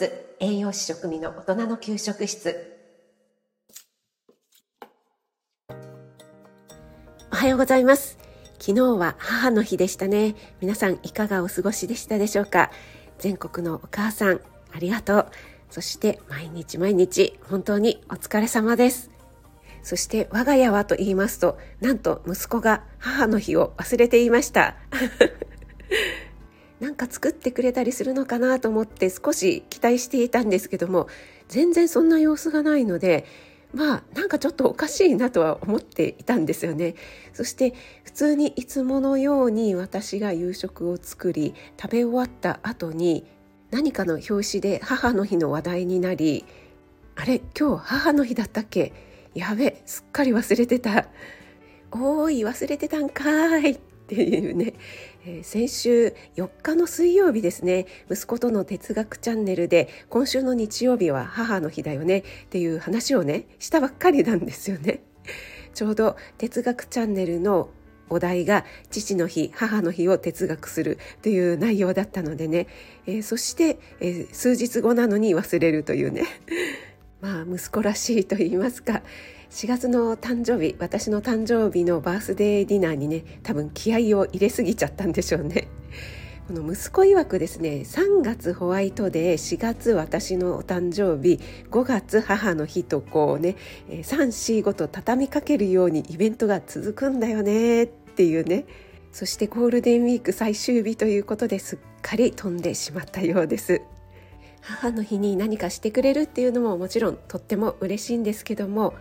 ス栄養士食味の大人の給食室。おはようございます。昨日は母の日でしたね。皆さんいかがお過ごしでしたでしょうか？全国のお母さんありがとう。そして毎日毎日本当にお疲れ様です。そして我が家はと言いますとなんと息子が母の日を忘れていました。なんか作ってくれたりするのかなと思って少し期待していたんですけども全然そんな様子がないのでまあなんかちょっとおかしいなとは思っていたんですよね。そして普通にいつものように私が夕食を作り食べ終わった後に何かの表紙で母の日の話題になりあれ今日母の日だったっけ？やべすっかり忘れてた。おーい忘れてたんかい。ていうね、えー、先週4日の水曜日ですね息子との哲学チャンネルで今週の日曜日は母の日だよねっていう話をねしたばっかりなんですよね。ちょうど哲学チャンネルのお題が父の日母の日を哲学するという内容だったのでね、えー、そして、えー、数日後なのに忘れるというね。まあ息子らしいと言いますか4月の誕生日私の誕生日のバースデーディナーにね多分気合を入れすぎちゃったんでしょうね。この息子曰くですね3月ホワイトデー4月私のお誕生日5月母の日とこうね345と畳みかけるようにイベントが続くんだよねっていうねそしてゴールデンウィーク最終日ということですっかり飛んでしまったようです。母の日に何かしてくれるっていうのももちろんとっても嬉しいんですけども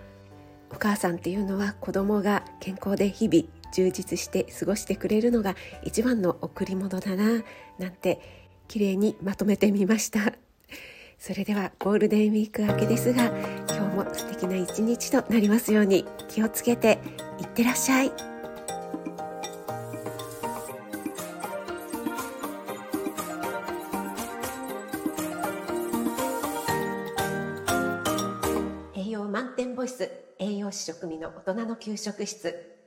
お母さんっていうのは子供が健康で日々充実して過ごしてくれるのが一番の贈り物だななんて綺麗にまとめてみました それではゴールデンウィーク明けですが今日も素敵な一日となりますように気をつけていってらっしゃい。ボイス栄養士食味の大人の給食室。